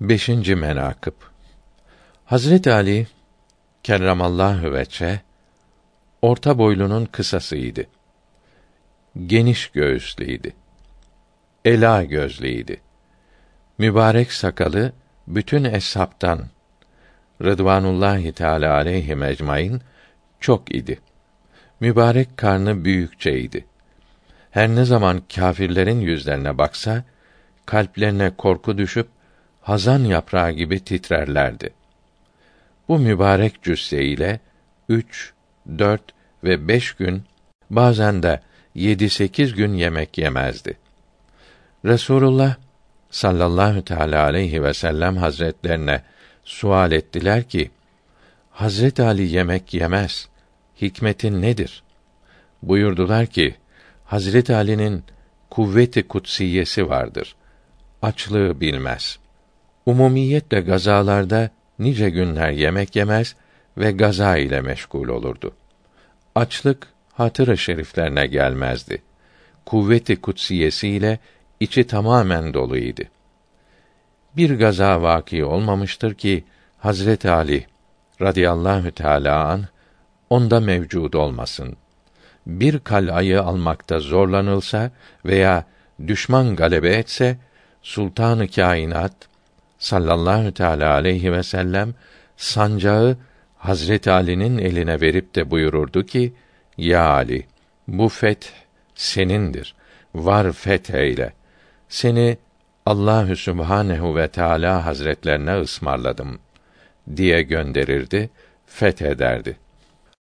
5. menakıb Hazret Ali kerramallahu veçe orta boylunun kısasıydı. Geniş göğüslüydi. Ela gözlüydi. Mübarek sakalı bütün eshaptan Rıdvanullahi Teala aleyhi ecmaîn çok idi. Mübarek karnı büyükçeydi. Her ne zaman kâfirlerin yüzlerine baksa kalplerine korku düşüp hazan yaprağı gibi titrerlerdi. Bu mübarek cüsse ile üç, dört ve beş gün, bazen de yedi sekiz gün yemek yemezdi. Resulullah sallallahu teala aleyhi ve sellem hazretlerine sual ettiler ki, Hazret Ali yemek yemez. Hikmeti nedir? Buyurdular ki, Hazret Ali'nin kuvveti kutsiyesi vardır. Açlığı bilmez. Umumiyetle gazalarda nice günler yemek yemez ve gaza ile meşgul olurdu. Açlık hatırı şeriflerine gelmezdi. Kuvveti kutsiyesiyle içi tamamen doluydu. Bir gaza vaki olmamıştır ki Hazret Ali radıyallahu teala an onda mevcud olmasın. Bir kalayı almakta zorlanılsa veya düşman galebe etse sultanı kainat sallallahu teala aleyhi ve sellem sancağı Hazret Ali'nin eline verip de buyururdu ki: Ya Ali, bu feth senindir. Var feth eyle. Seni Allahü Sübhanehu ve Teala Hazretlerine ısmarladım diye gönderirdi, feth ederdi.